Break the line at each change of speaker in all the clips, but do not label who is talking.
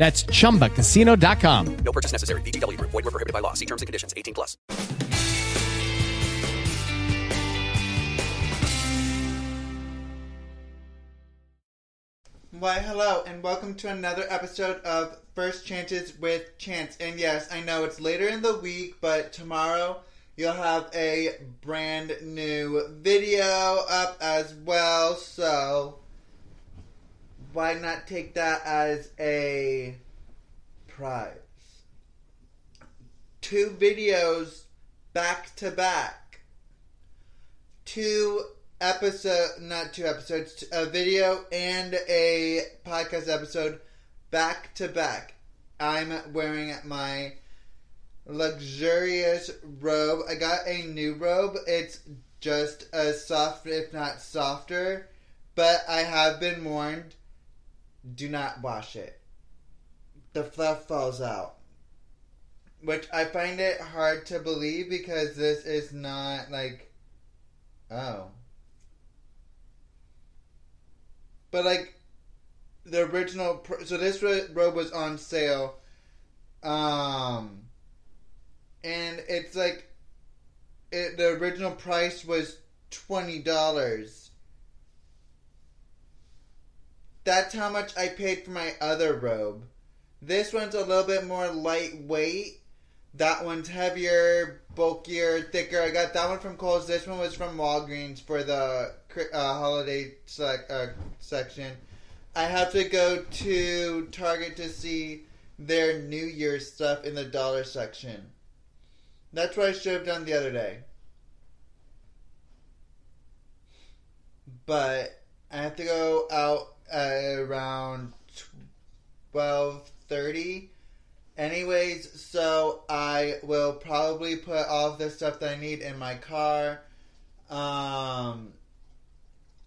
That's chumbacasino.com.
No purchase necessary. VGW Group. Void were prohibited by law. See terms and conditions. 18 plus.
Why, hello, and welcome to another episode of First Chances with Chance. And yes, I know it's later in the week, but tomorrow you'll have a brand new video up as well. So, why not take that as a prize? Two videos back to back. Two episode, not two episodes, a video and a podcast episode back to back. I'm wearing my luxurious robe. I got a new robe. It's just as soft, if not softer, but I have been warned do not wash it. The fluff falls out. Which I find it hard to believe because this is not like. Oh. But like. The original. So this robe was on sale. Um. And it's like. It, the original price was $20. That's how much I paid for my other robe. This one's a little bit more lightweight. That one's heavier, bulkier, thicker. I got that one from Kohl's. This one was from Walgreens for the uh, holiday sec- uh, section. I have to go to Target to see their New Year's stuff in the dollar section. That's what I should have done the other day. But I have to go out around twelve thirty. Anyways, so I will probably put all of the stuff that I need in my car. Um,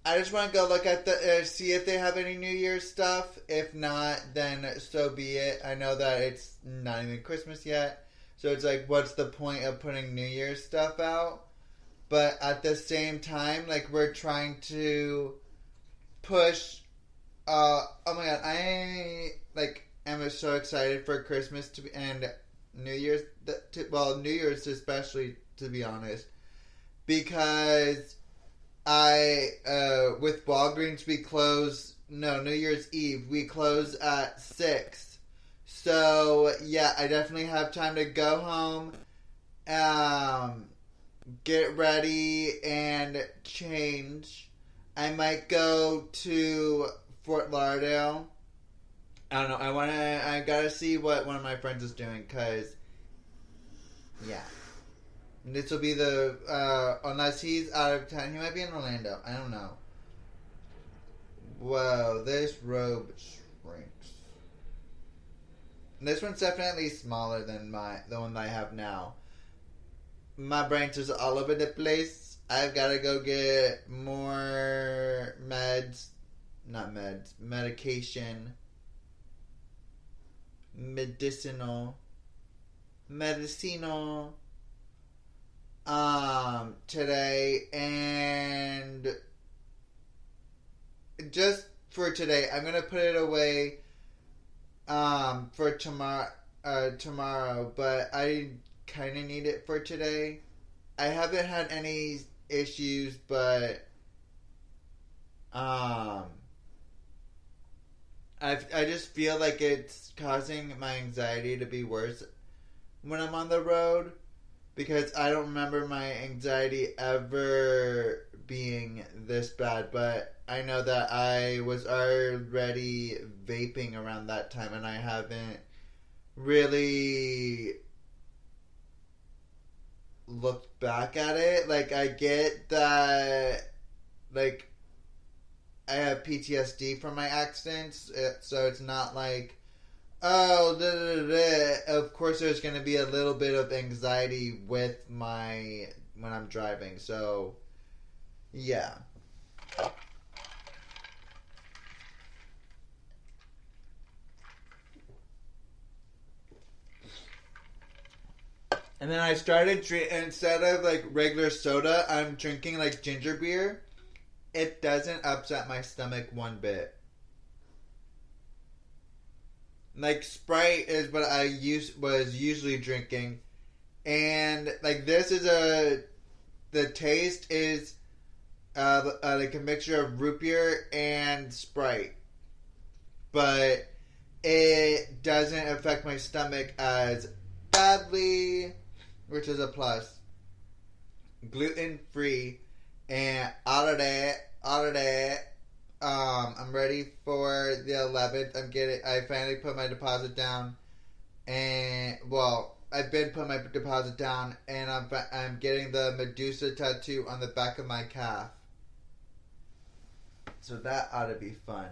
I just want to go look at the uh, see if they have any New Year's stuff. If not, then so be it. I know that it's not even Christmas yet, so it's like, what's the point of putting New Year's stuff out? But at the same time, like we're trying to push. Uh, oh my god, I like am so excited for Christmas to be and New Year's. To, well, New Year's especially, to be honest, because I uh, with Walgreens we close no New Year's Eve we close at six. So yeah, I definitely have time to go home, um, get ready and change. I might go to Fort Lauderdale. I don't know. I want to. I gotta see what one of my friends is doing because, yeah. This will be the uh, unless he's out of town. He might be in Orlando. I don't know. Whoa, this robe shrinks. This one's definitely smaller than my the one I have now. My brain's just all over the place. I've got to go get more meds, not meds, medication, medicinal, medicinal um today and just for today i'm gonna put it away um for tomorrow uh tomorrow but i kind of need it for today. I haven't had any issues but um i i just feel like it's causing my anxiety to be worse when i'm on the road because I don't remember my anxiety ever being this bad, but I know that I was already vaping around that time and I haven't really looked back at it. Like, I get that, like, I have PTSD from my accidents, uh, so it's not like, oh, da, da, da, of course there's going to be a little bit of anxiety with my, when I'm driving, so, yeah. And then I started drink instead of like regular soda, I'm drinking like ginger beer. It doesn't upset my stomach one bit. Like Sprite is what I used was usually drinking, and like this is a the taste is uh, uh, like a mixture of root beer and Sprite, but it doesn't affect my stomach as badly, which is a plus. Gluten free, and out of that, out of that, um, I'm ready for the 11th. I'm getting. I finally put my deposit down, and well, I've been putting my deposit down, and I'm I'm getting the Medusa tattoo on the back of my calf. So that ought to be fun.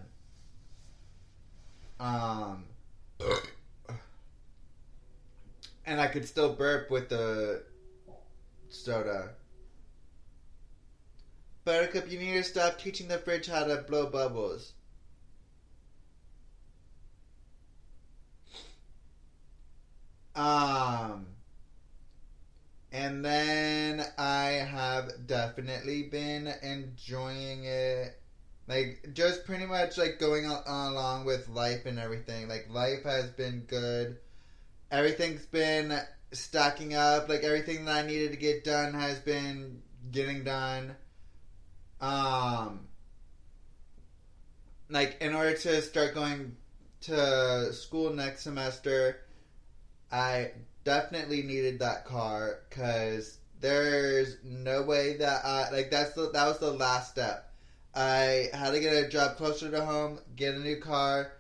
Um, and I could still burp with the soda. Buttercup, you need to stop teaching the fridge how to blow bubbles. Um, and then I have definitely been enjoying it. Like, just pretty much like going al- along with life and everything. Like, life has been good. Everything's been stacking up. Like, everything that I needed to get done has been getting done. Um, like in order to start going to school next semester, I definitely needed that car because there's no way that I like that's the, that was the last step. I had to get a job closer to home, get a new car.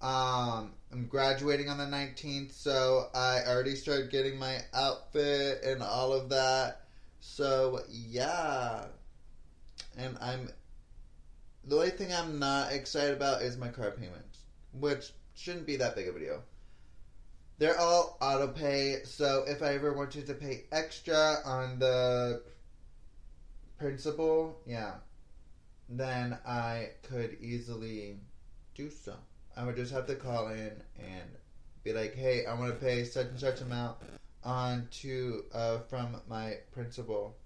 Um, I'm graduating on the 19th, so I already started getting my outfit and all of that. So yeah, and I'm the only thing I'm not excited about is my car payments, which shouldn't be that big of a deal. They're all auto pay, so if I ever wanted to pay extra on the principal, yeah, then I could easily do so. I would just have to call in and be like, "Hey, I want to pay such and such amount on to uh, from my principal."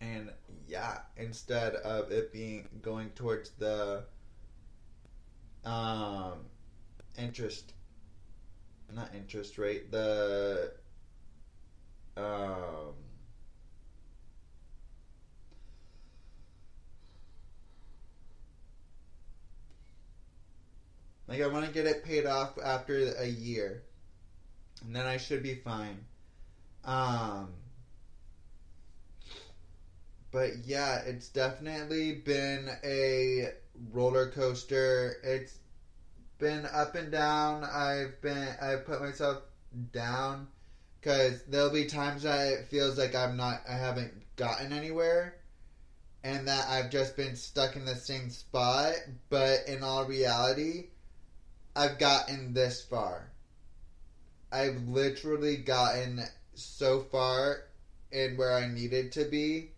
And yeah, instead of it being going towards the um interest not interest rate, the um like I want to get it paid off after a year and then I should be fine. Um but yeah, it's definitely been a roller coaster. It's been up and down. I've been I've put myself down because there'll be times that it feels like I'm not I haven't gotten anywhere and that I've just been stuck in the same spot, but in all reality, I've gotten this far. I've literally gotten so far in where I needed to be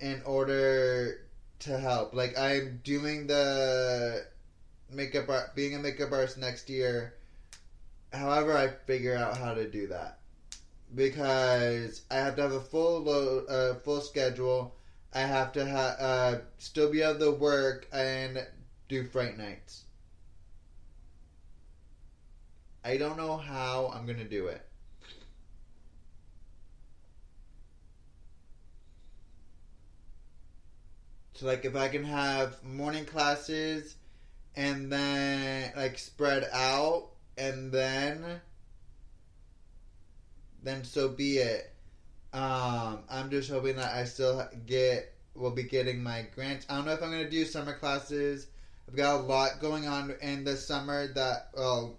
in order to help. Like I'm doing the makeup art, being a makeup artist next year. However, I figure out how to do that because I have to have a full load, uh, full schedule. I have to ha- uh, still be able to work and do fright nights. I don't know how I'm gonna do it. So like if I can have morning classes and then like spread out and then then so be it. Um, I'm just hoping that I still get will be getting my grants. I don't know if I'm to do summer classes. I've got a lot going on in the summer that well,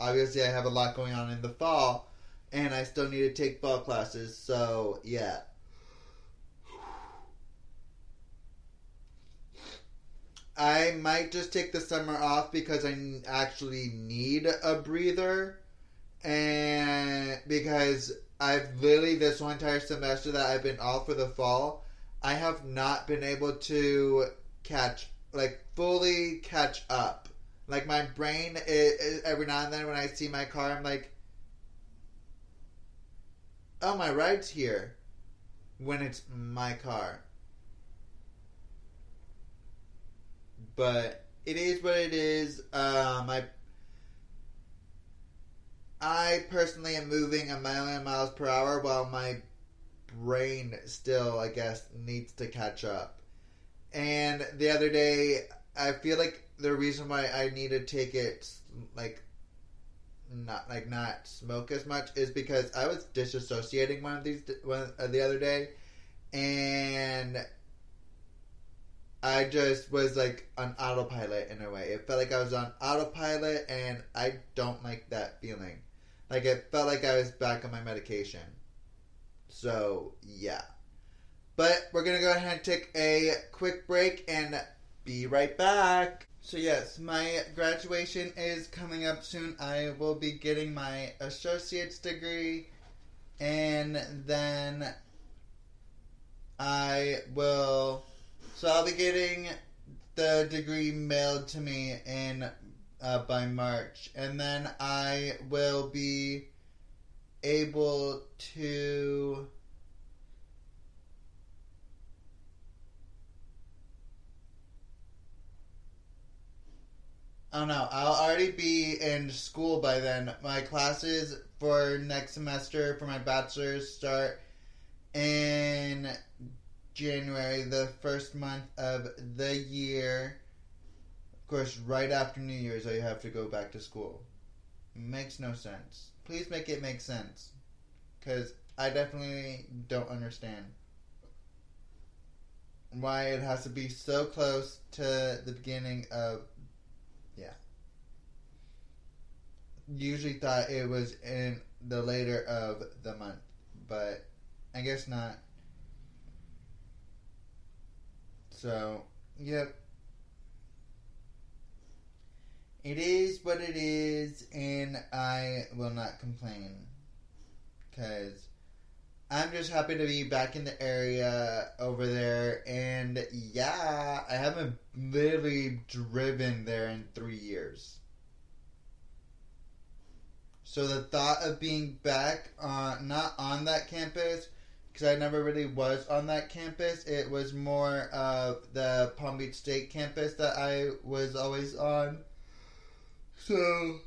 obviously I have a lot going on in the fall, and I still need to take fall classes. So yeah. I might just take the summer off because I actually need a breather, and because I've literally this whole entire semester that I've been off for the fall, I have not been able to catch like fully catch up. Like my brain is, every now and then when I see my car, I'm like, "Oh, my ride's here," when it's my car. But it is what it is. Um, I I personally am moving a million miles per hour while my brain still, I guess, needs to catch up. And the other day, I feel like the reason why I need to take it, like, not like not smoke as much is because I was disassociating one of these one uh, the other day, and I just was like on autopilot in a way. It felt like I was on autopilot, and I don't like that feeling. Like it felt like I was back on my medication. So yeah. But we're gonna go ahead and take a quick break and be right back. So yes, my graduation is coming up soon. I will be getting my associate's degree and then I will so I'll be getting the degree mailed to me in uh, by March, and then I will be able to. I don't know. I'll already be in school by then. My classes for next semester for my bachelor's start in January, the first month of the year. Of course, right after New Year's, I have to go back to school. Makes no sense. Please make it make sense. Because I definitely don't understand why it has to be so close to the beginning of. Yeah. Usually thought it was in the later of the month, but I guess not. So, yep. It is what it is, and I will not complain. Because I'm just happy to be back in the area over there, and yeah, I haven't literally driven there in three years. So the thought of being back, not on that campus, because I never really was on that campus. It was more of the Palm Beach State campus that I was always on. So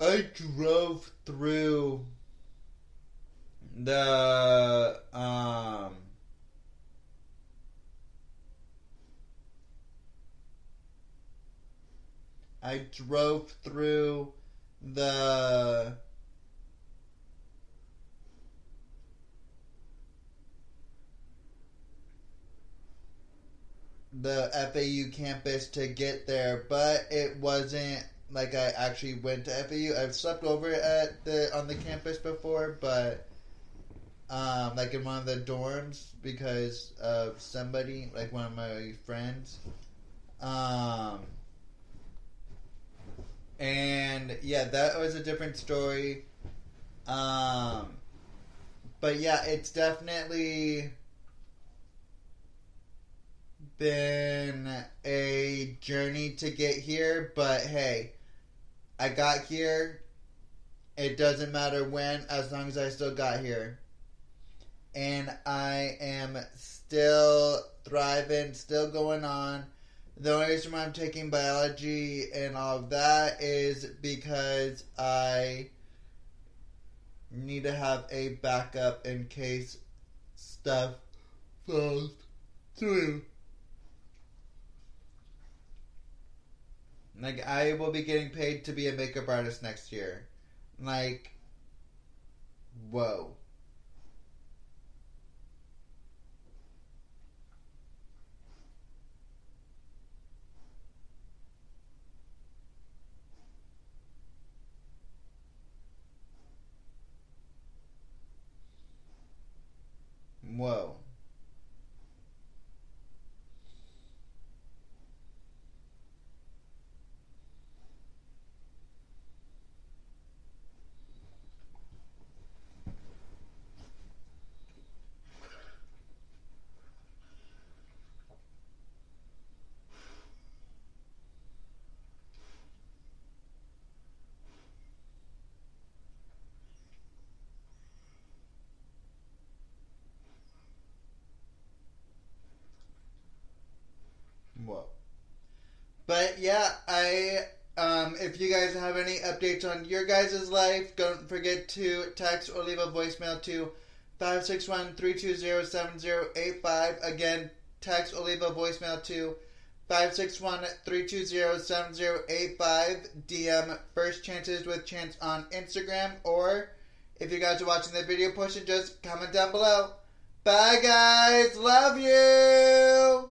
I drove through the um I drove through the the FAU campus to get there, but it wasn't like I actually went to FAU. I've slept over at the on the campus before, but um, like in one of the dorms because of somebody, like one of my friends. Um, and yeah, that was a different story. Um, but yeah, it's definitely been a journey to get here, but hey, I got here. It doesn't matter when, as long as I still got here. And I am still thriving, still going on. The only reason why I'm taking biology and all of that is because I need to have a backup in case stuff falls through. Like I will be getting paid to be a makeup artist next year. Like whoa. Whoa. If you guys have any updates on your guys' life, don't forget to text or leave a voicemail to 561-320-7085. Again, text or leave a voicemail to 561-320-7085. DM First Chances with Chance on Instagram. Or, if you guys are watching the video portion, just comment down below. Bye, guys. Love you.